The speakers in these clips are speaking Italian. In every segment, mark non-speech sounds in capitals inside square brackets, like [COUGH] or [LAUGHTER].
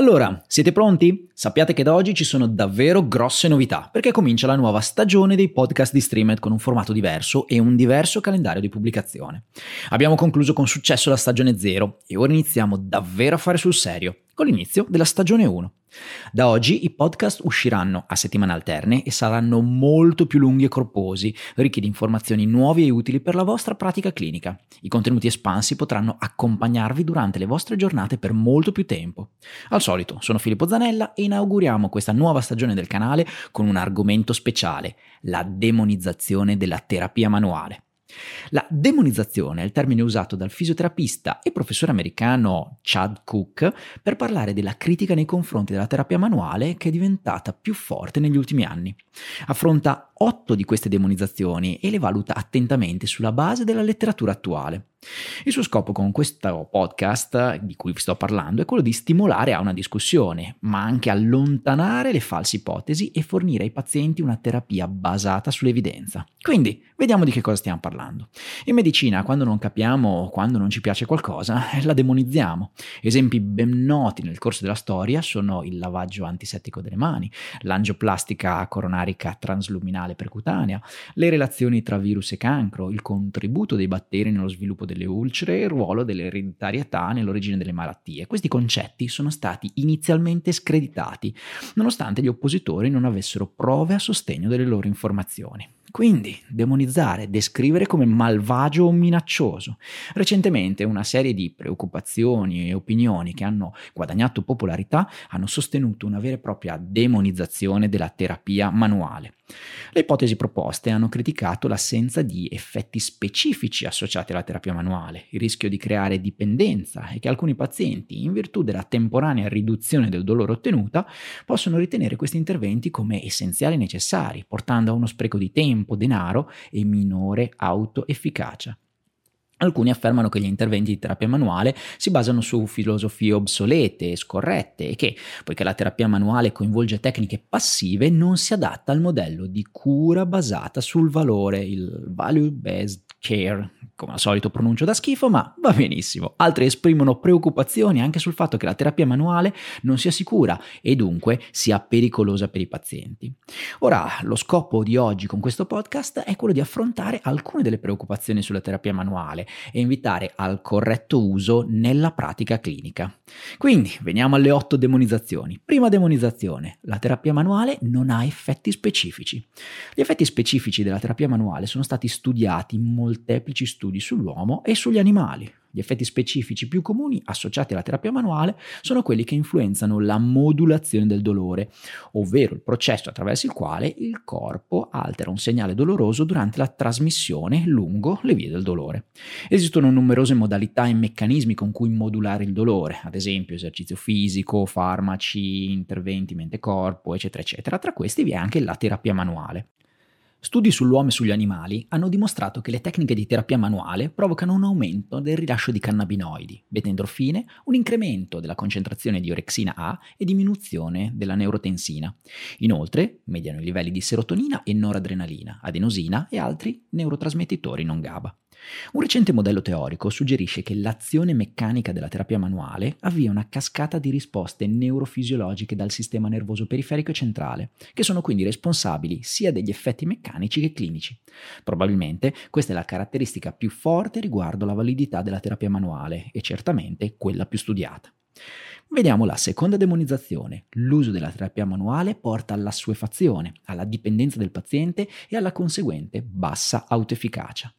Allora, siete pronti? Sappiate che da oggi ci sono davvero grosse novità, perché comincia la nuova stagione dei podcast di Streamed con un formato diverso e un diverso calendario di pubblicazione. Abbiamo concluso con successo la stagione 0 e ora iniziamo davvero a fare sul serio, con l'inizio della stagione 1. Da oggi i podcast usciranno a settimane alterne e saranno molto più lunghi e corposi, ricchi di informazioni nuove e utili per la vostra pratica clinica. I contenuti espansi potranno accompagnarvi durante le vostre giornate per molto più tempo. Al solito, sono Filippo Zanella e inauguriamo questa nuova stagione del canale con un argomento speciale, la demonizzazione della terapia manuale. La demonizzazione è il termine usato dal fisioterapista e professore americano Chad Cook per parlare della critica nei confronti della terapia manuale che è diventata più forte negli ultimi anni. Affronta otto di queste demonizzazioni e le valuta attentamente sulla base della letteratura attuale. Il suo scopo con questo podcast di cui vi sto parlando è quello di stimolare a una discussione, ma anche allontanare le false ipotesi e fornire ai pazienti una terapia basata sull'evidenza. Quindi, vediamo di che cosa stiamo parlando. In medicina, quando non capiamo, quando non ci piace qualcosa, la demonizziamo. Esempi ben noti nel corso della storia sono il lavaggio antisettico delle mani, l'angioplastica coronarica transluminale percutanea, le relazioni tra virus e cancro, il contributo dei batteri nello sviluppo delle ulcere e il ruolo dell'ereditarietà nell'origine delle malattie. Questi concetti sono stati inizialmente screditati, nonostante gli oppositori non avessero prove a sostegno delle loro informazioni. Quindi demonizzare, descrivere come malvagio o minaccioso. Recentemente una serie di preoccupazioni e opinioni che hanno guadagnato popolarità hanno sostenuto una vera e propria demonizzazione della terapia manuale. Le ipotesi proposte hanno criticato l'assenza di effetti specifici associati alla terapia manuale, il rischio di creare dipendenza e che alcuni pazienti, in virtù della temporanea riduzione del dolore ottenuta, possono ritenere questi interventi come essenziali e necessari, portando a uno spreco di tempo, denaro e minore autoefficacia. Alcuni affermano che gli interventi di terapia manuale si basano su filosofie obsolete e scorrette e che, poiché la terapia manuale coinvolge tecniche passive, non si adatta al modello di cura basata sul valore, il value-based care, come al solito pronuncio da schifo, ma va benissimo. Altri esprimono preoccupazioni anche sul fatto che la terapia manuale non sia sicura e dunque sia pericolosa per i pazienti. Ora, lo scopo di oggi con questo podcast è quello di affrontare alcune delle preoccupazioni sulla terapia manuale e invitare al corretto uso nella pratica clinica. Quindi, veniamo alle otto demonizzazioni. Prima demonizzazione, la terapia manuale non ha effetti specifici. Gli effetti specifici della terapia manuale sono stati studiati in molteplici studi sull'uomo e sugli animali. Gli effetti specifici più comuni associati alla terapia manuale sono quelli che influenzano la modulazione del dolore, ovvero il processo attraverso il quale il corpo altera un segnale doloroso durante la trasmissione lungo le vie del dolore. Esistono numerose modalità e meccanismi con cui modulare il dolore, ad esempio esercizio fisico, farmaci, interventi mente-corpo, eccetera, eccetera. Tra questi vi è anche la terapia manuale. Studi sull'uomo e sugli animali hanno dimostrato che le tecniche di terapia manuale provocano un aumento del rilascio di cannabinoidi, beta-endorfine, un incremento della concentrazione di orexina A e diminuzione della neurotensina. Inoltre, mediano i livelli di serotonina e noradrenalina, adenosina e altri neurotrasmettitori non GABA. Un recente modello teorico suggerisce che l'azione meccanica della terapia manuale avvia una cascata di risposte neurofisiologiche dal sistema nervoso periferico e centrale, che sono quindi responsabili sia degli effetti meccanici che clinici. Probabilmente questa è la caratteristica più forte riguardo la validità della terapia manuale e certamente quella più studiata. Vediamo la seconda demonizzazione. L'uso della terapia manuale porta all'assuefazione, alla dipendenza del paziente e alla conseguente bassa autoefficacia.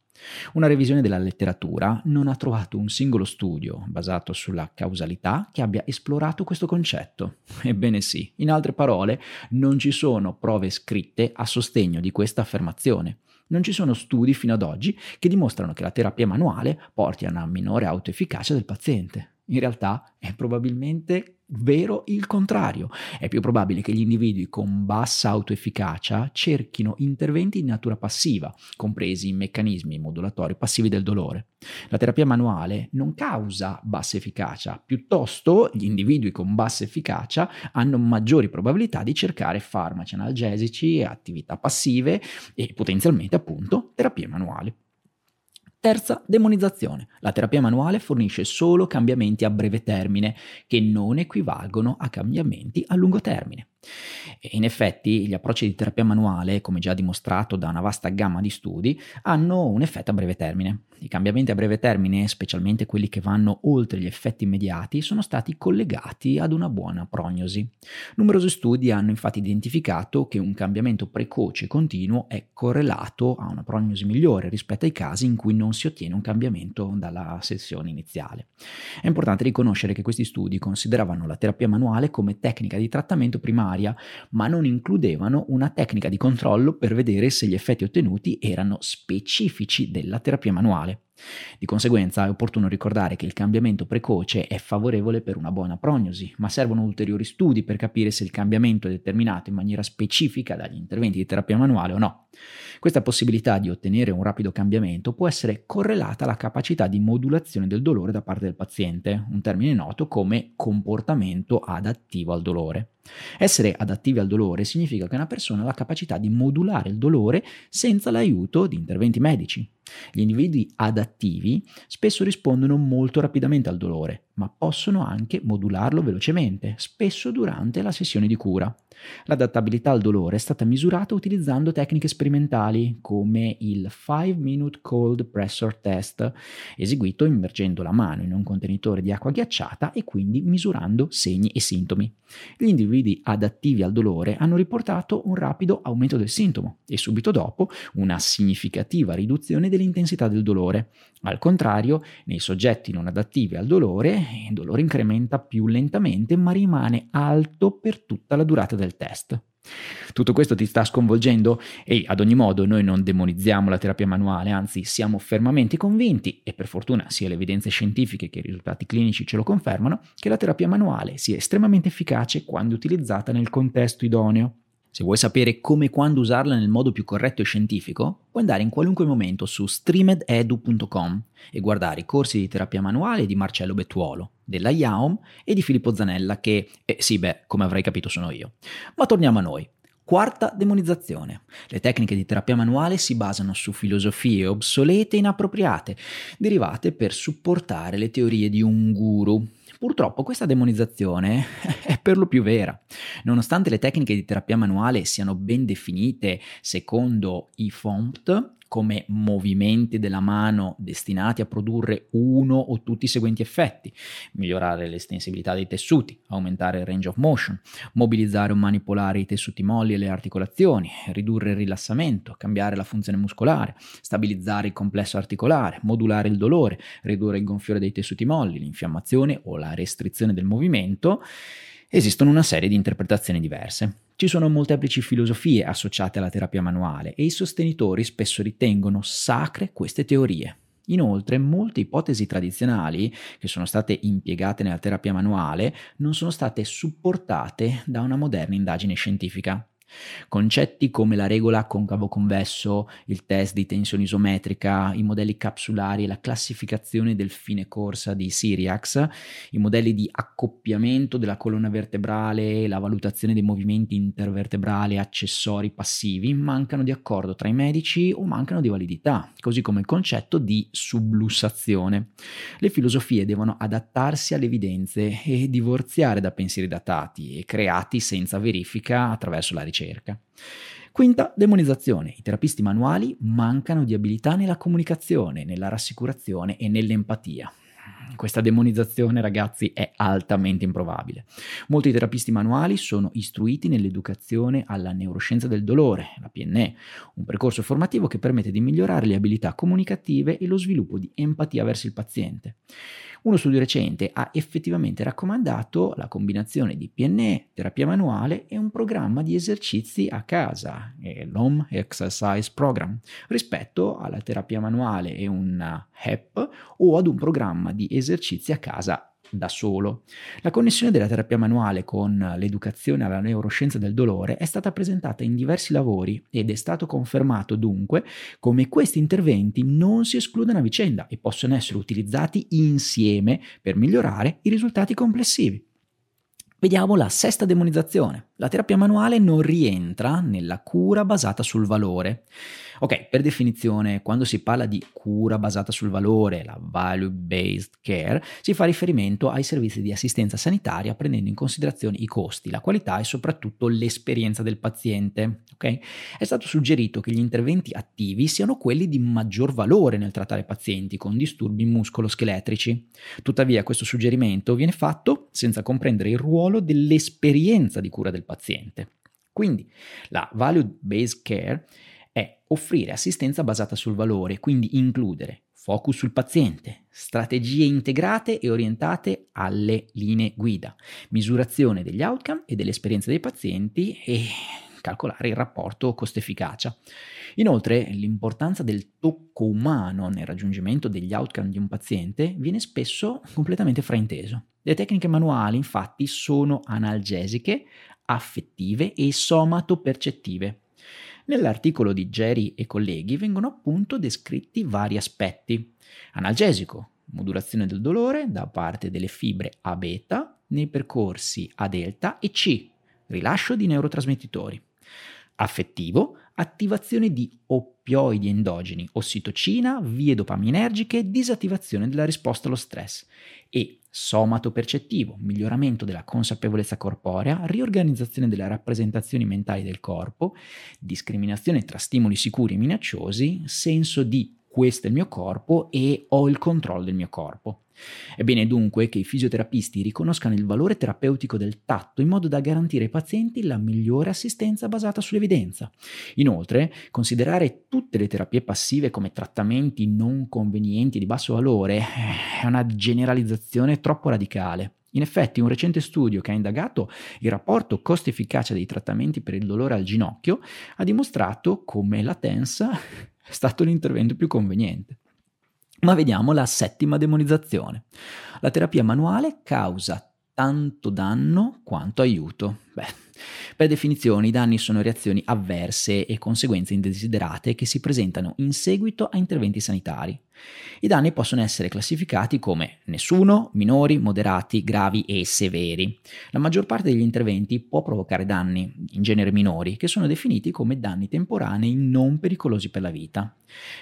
Una revisione della letteratura non ha trovato un singolo studio basato sulla causalità che abbia esplorato questo concetto. Ebbene sì, in altre parole, non ci sono prove scritte a sostegno di questa affermazione. Non ci sono studi fino ad oggi che dimostrano che la terapia manuale porti a una minore autoefficacia del paziente. In realtà è probabilmente vero il contrario. È più probabile che gli individui con bassa autoefficacia cerchino interventi di natura passiva, compresi i meccanismi modulatori passivi del dolore. La terapia manuale non causa bassa efficacia, piuttosto gli individui con bassa efficacia hanno maggiori probabilità di cercare farmaci analgesici, attività passive e potenzialmente appunto terapie manuali. Terza demonizzazione. La terapia manuale fornisce solo cambiamenti a breve termine che non equivalgono a cambiamenti a lungo termine. E in effetti gli approcci di terapia manuale, come già dimostrato da una vasta gamma di studi, hanno un effetto a breve termine. I cambiamenti a breve termine, specialmente quelli che vanno oltre gli effetti immediati, sono stati collegati ad una buona prognosi. Numerosi studi hanno infatti identificato che un cambiamento precoce e continuo è correlato a una prognosi migliore rispetto ai casi in cui non si ottiene un cambiamento dalla sessione iniziale. È importante riconoscere che questi studi consideravano la terapia manuale come tecnica di trattamento primaria, ma non includevano una tecnica di controllo per vedere se gli effetti ottenuti erano specifici della terapia manuale. Di conseguenza è opportuno ricordare che il cambiamento precoce è favorevole per una buona prognosi, ma servono ulteriori studi per capire se il cambiamento è determinato in maniera specifica dagli interventi di terapia manuale o no. Questa possibilità di ottenere un rapido cambiamento può essere correlata alla capacità di modulazione del dolore da parte del paziente, un termine noto come comportamento adattivo al dolore. Essere adattivi al dolore significa che una persona ha la capacità di modulare il dolore senza l'aiuto di interventi medici. Gli individui adattivi spesso rispondono molto rapidamente al dolore, ma possono anche modularlo velocemente, spesso durante la sessione di cura. L'adattabilità al dolore è stata misurata utilizzando tecniche sperimentali come il 5 Minute Cold Pressure Test, eseguito immergendo la mano in un contenitore di acqua ghiacciata e quindi misurando segni e sintomi. Gli individui adattivi al dolore hanno riportato un rapido aumento del sintomo e subito dopo una significativa riduzione dell'intensità del dolore. Al contrario, nei soggetti non adattivi al dolore, il dolore incrementa più lentamente ma rimane alto per tutta la durata del test. Tutto questo ti sta sconvolgendo? E ad ogni modo noi non demonizziamo la terapia manuale, anzi siamo fermamente convinti, e per fortuna sia le evidenze scientifiche che i risultati clinici ce lo confermano, che la terapia manuale sia estremamente efficace quando utilizzata nel contesto idoneo. Se vuoi sapere come e quando usarla nel modo più corretto e scientifico, puoi andare in qualunque momento su streamededu.com e guardare i corsi di terapia manuale di Marcello Bettuolo, della IAOM e di Filippo Zanella che, eh, sì beh, come avrai capito sono io. Ma torniamo a noi. Quarta demonizzazione. Le tecniche di terapia manuale si basano su filosofie obsolete e inappropriate, derivate per supportare le teorie di un guru, Purtroppo questa demonizzazione [LAUGHS] è per lo più vera. Nonostante le tecniche di terapia manuale siano ben definite secondo i FOMPT, come movimenti della mano destinati a produrre uno o tutti i seguenti effetti, migliorare l'estensibilità dei tessuti, aumentare il range of motion, mobilizzare o manipolare i tessuti molli e le articolazioni, ridurre il rilassamento, cambiare la funzione muscolare, stabilizzare il complesso articolare, modulare il dolore, ridurre il gonfiore dei tessuti molli, l'infiammazione o la restrizione del movimento, esistono una serie di interpretazioni diverse. Ci sono molteplici filosofie associate alla terapia manuale e i sostenitori spesso ritengono sacre queste teorie. Inoltre, molte ipotesi tradizionali che sono state impiegate nella terapia manuale non sono state supportate da una moderna indagine scientifica. Concetti come la regola concavo-convesso, il test di tensione isometrica, i modelli capsulari e la classificazione del fine corsa di Siriax, i modelli di accoppiamento della colonna vertebrale, la valutazione dei movimenti intervertebrali accessori passivi mancano di accordo tra i medici o mancano di validità, così come il concetto di sublussazione. Le filosofie devono adattarsi alle evidenze e divorziare da pensieri datati e creati senza verifica attraverso la ricerca ricerca. Quinta, demonizzazione. I terapisti manuali mancano di abilità nella comunicazione, nella rassicurazione e nell'empatia. Questa demonizzazione, ragazzi, è altamente improbabile. Molti terapisti manuali sono istruiti nell'educazione alla neuroscienza del dolore, la PNE, un percorso formativo che permette di migliorare le abilità comunicative e lo sviluppo di empatia verso il paziente. Uno studio recente ha effettivamente raccomandato la combinazione di PNE, terapia manuale e un programma di esercizi a casa, l'Home Exercise Program, rispetto alla terapia manuale e un HEP o ad un programma di esercizi a casa da solo. La connessione della terapia manuale con l'educazione alla neuroscienza del dolore è stata presentata in diversi lavori ed è stato confermato dunque come questi interventi non si escludono a vicenda e possono essere utilizzati insieme per migliorare i risultati complessivi. Vediamo la sesta demonizzazione. La terapia manuale non rientra nella cura basata sul valore. Ok, per definizione, quando si parla di cura basata sul valore, la value-based care, si fa riferimento ai servizi di assistenza sanitaria prendendo in considerazione i costi, la qualità e soprattutto l'esperienza del paziente. Okay? È stato suggerito che gli interventi attivi siano quelli di maggior valore nel trattare pazienti con disturbi muscoloscheletrici. Tuttavia questo suggerimento viene fatto senza comprendere il ruolo dell'esperienza di cura del paziente. Quindi la value-based care è offrire assistenza basata sul valore, quindi includere focus sul paziente, strategie integrate e orientate alle linee guida, misurazione degli outcome e dell'esperienza dei pazienti e calcolare il rapporto costo-efficacia. Inoltre, l'importanza del tocco umano nel raggiungimento degli outcome di un paziente viene spesso completamente frainteso. Le tecniche manuali, infatti, sono analgesiche, affettive e somatopercettive. Nell'articolo di Jerry e colleghi vengono appunto descritti vari aspetti. Analgesico, modulazione del dolore da parte delle fibre A beta nei percorsi A delta e C, rilascio di neurotrasmettitori. Affettivo, attivazione di oppioidi endogeni, ossitocina, vie dopaminergiche, disattivazione della risposta allo stress e somato percettivo, miglioramento della consapevolezza corporea, riorganizzazione delle rappresentazioni mentali del corpo, discriminazione tra stimoli sicuri e minacciosi, senso di questo è il mio corpo e ho il controllo del mio corpo. È bene dunque che i fisioterapisti riconoscano il valore terapeutico del tatto in modo da garantire ai pazienti la migliore assistenza basata sull'evidenza. Inoltre, considerare tutte le terapie passive come trattamenti non convenienti di basso valore è una generalizzazione troppo radicale. In effetti, un recente studio che ha indagato il rapporto costo-efficacia dei trattamenti per il dolore al ginocchio ha dimostrato come la TENS [LAUGHS] è stato l'intervento più conveniente. Ma vediamo la settima demonizzazione. La terapia manuale causa tanto danno quanto aiuto. Beh, per definizione i danni sono reazioni avverse e conseguenze indesiderate che si presentano in seguito a interventi sanitari. I danni possono essere classificati come nessuno, minori, moderati, gravi e severi. La maggior parte degli interventi può provocare danni, in genere minori, che sono definiti come danni temporanei non pericolosi per la vita.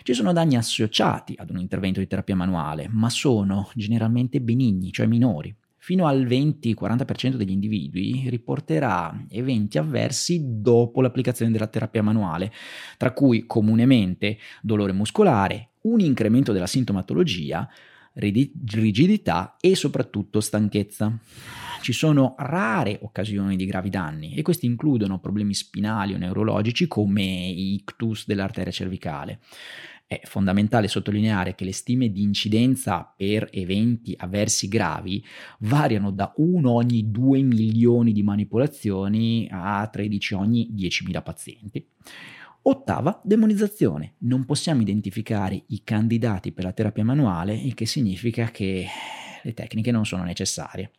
Ci sono danni associati ad un intervento di terapia manuale, ma sono generalmente benigni, cioè minori fino al 20-40% degli individui riporterà eventi avversi dopo l'applicazione della terapia manuale, tra cui comunemente dolore muscolare, un incremento della sintomatologia, rigidità e soprattutto stanchezza. Ci sono rare occasioni di gravi danni e questi includono problemi spinali o neurologici come ictus dell'arteria cervicale. È fondamentale sottolineare che le stime di incidenza per eventi avversi gravi variano da 1 ogni 2 milioni di manipolazioni a 13 ogni 10.000 pazienti. Ottava, demonizzazione. Non possiamo identificare i candidati per la terapia manuale, il che significa che le tecniche non sono necessarie.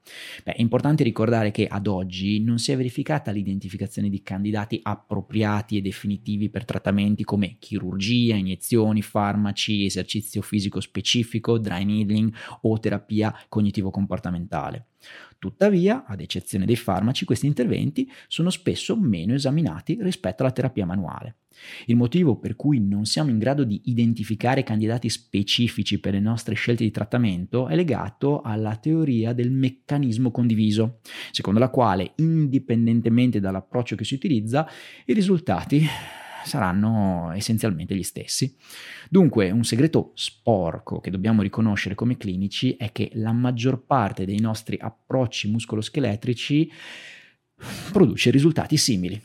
Beh, è importante ricordare che ad oggi non si è verificata l'identificazione di candidati appropriati e definitivi per trattamenti come chirurgia, iniezioni, farmaci, esercizio fisico specifico, dry needling o terapia cognitivo-comportamentale. Tuttavia, ad eccezione dei farmaci, questi interventi sono spesso meno esaminati rispetto alla terapia manuale. Il motivo per cui non siamo in grado di identificare candidati specifici per le nostre scelte di trattamento è legato alla teoria del meccanismo condiviso, secondo la quale, indipendentemente dall'approccio che si utilizza, i risultati saranno essenzialmente gli stessi. Dunque, un segreto sporco che dobbiamo riconoscere come clinici è che la maggior parte dei nostri approcci muscoloscheletrici produce risultati simili.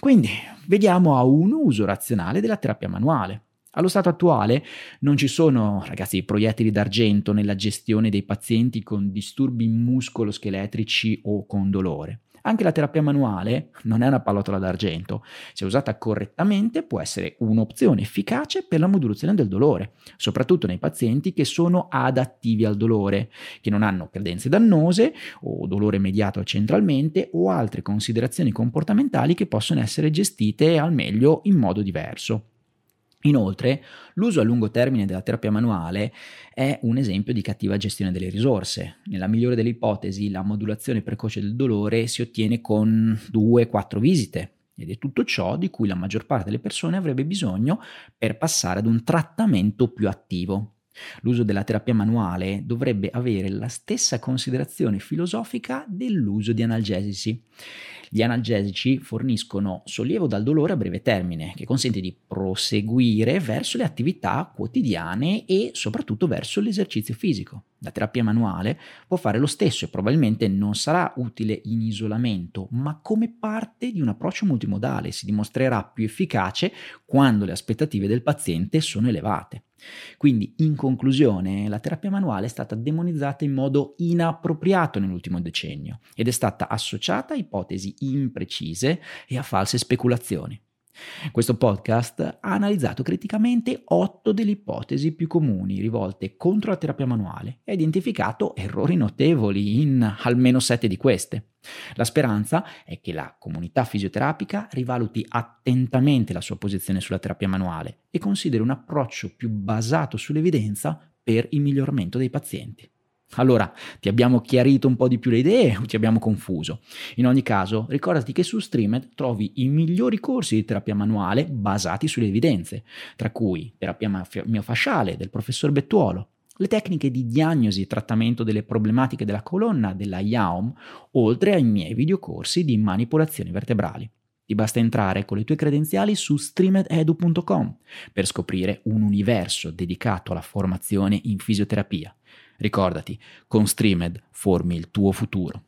Quindi, vediamo a un uso razionale della terapia manuale. Allo stato attuale non ci sono, ragazzi, proiettili d'argento nella gestione dei pazienti con disturbi muscoloscheletrici o con dolore. Anche la terapia manuale non è una pallottola d'argento. Se usata correttamente può essere un'opzione efficace per la modulazione del dolore, soprattutto nei pazienti che sono adattivi al dolore, che non hanno credenze dannose o dolore mediato centralmente o altre considerazioni comportamentali che possono essere gestite al meglio in modo diverso. Inoltre, l'uso a lungo termine della terapia manuale è un esempio di cattiva gestione delle risorse. Nella migliore delle ipotesi, la modulazione precoce del dolore si ottiene con 2-4 visite ed è tutto ciò di cui la maggior parte delle persone avrebbe bisogno per passare ad un trattamento più attivo. L'uso della terapia manuale dovrebbe avere la stessa considerazione filosofica dell'uso di analgesici. Gli analgesici forniscono sollievo dal dolore a breve termine, che consente di proseguire verso le attività quotidiane e soprattutto verso l'esercizio fisico. La terapia manuale può fare lo stesso e probabilmente non sarà utile in isolamento, ma come parte di un approccio multimodale si dimostrerà più efficace quando le aspettative del paziente sono elevate. Quindi, in conclusione, la terapia manuale è stata demonizzata in modo inappropriato nell'ultimo decennio ed è stata associata a ipotesi imprecise e a false speculazioni. Questo podcast ha analizzato criticamente otto delle ipotesi più comuni rivolte contro la terapia manuale e ha identificato errori notevoli in almeno sette di queste. La speranza è che la comunità fisioterapica rivaluti attentamente la sua posizione sulla terapia manuale e consideri un approccio più basato sull'evidenza per il miglioramento dei pazienti. Allora, ti abbiamo chiarito un po' di più le idee [LAUGHS] o ti abbiamo confuso? In ogni caso, ricordati che su Streamed trovi i migliori corsi di terapia manuale basati sulle evidenze, tra cui terapia miofasciale del professor Bettuolo, le tecniche di diagnosi e trattamento delle problematiche della colonna della IAOM, oltre ai miei videocorsi di manipolazioni vertebrali. Ti basta entrare con le tue credenziali su streamededu.com per scoprire un universo dedicato alla formazione in fisioterapia Ricordati, con Streamed formi il tuo futuro.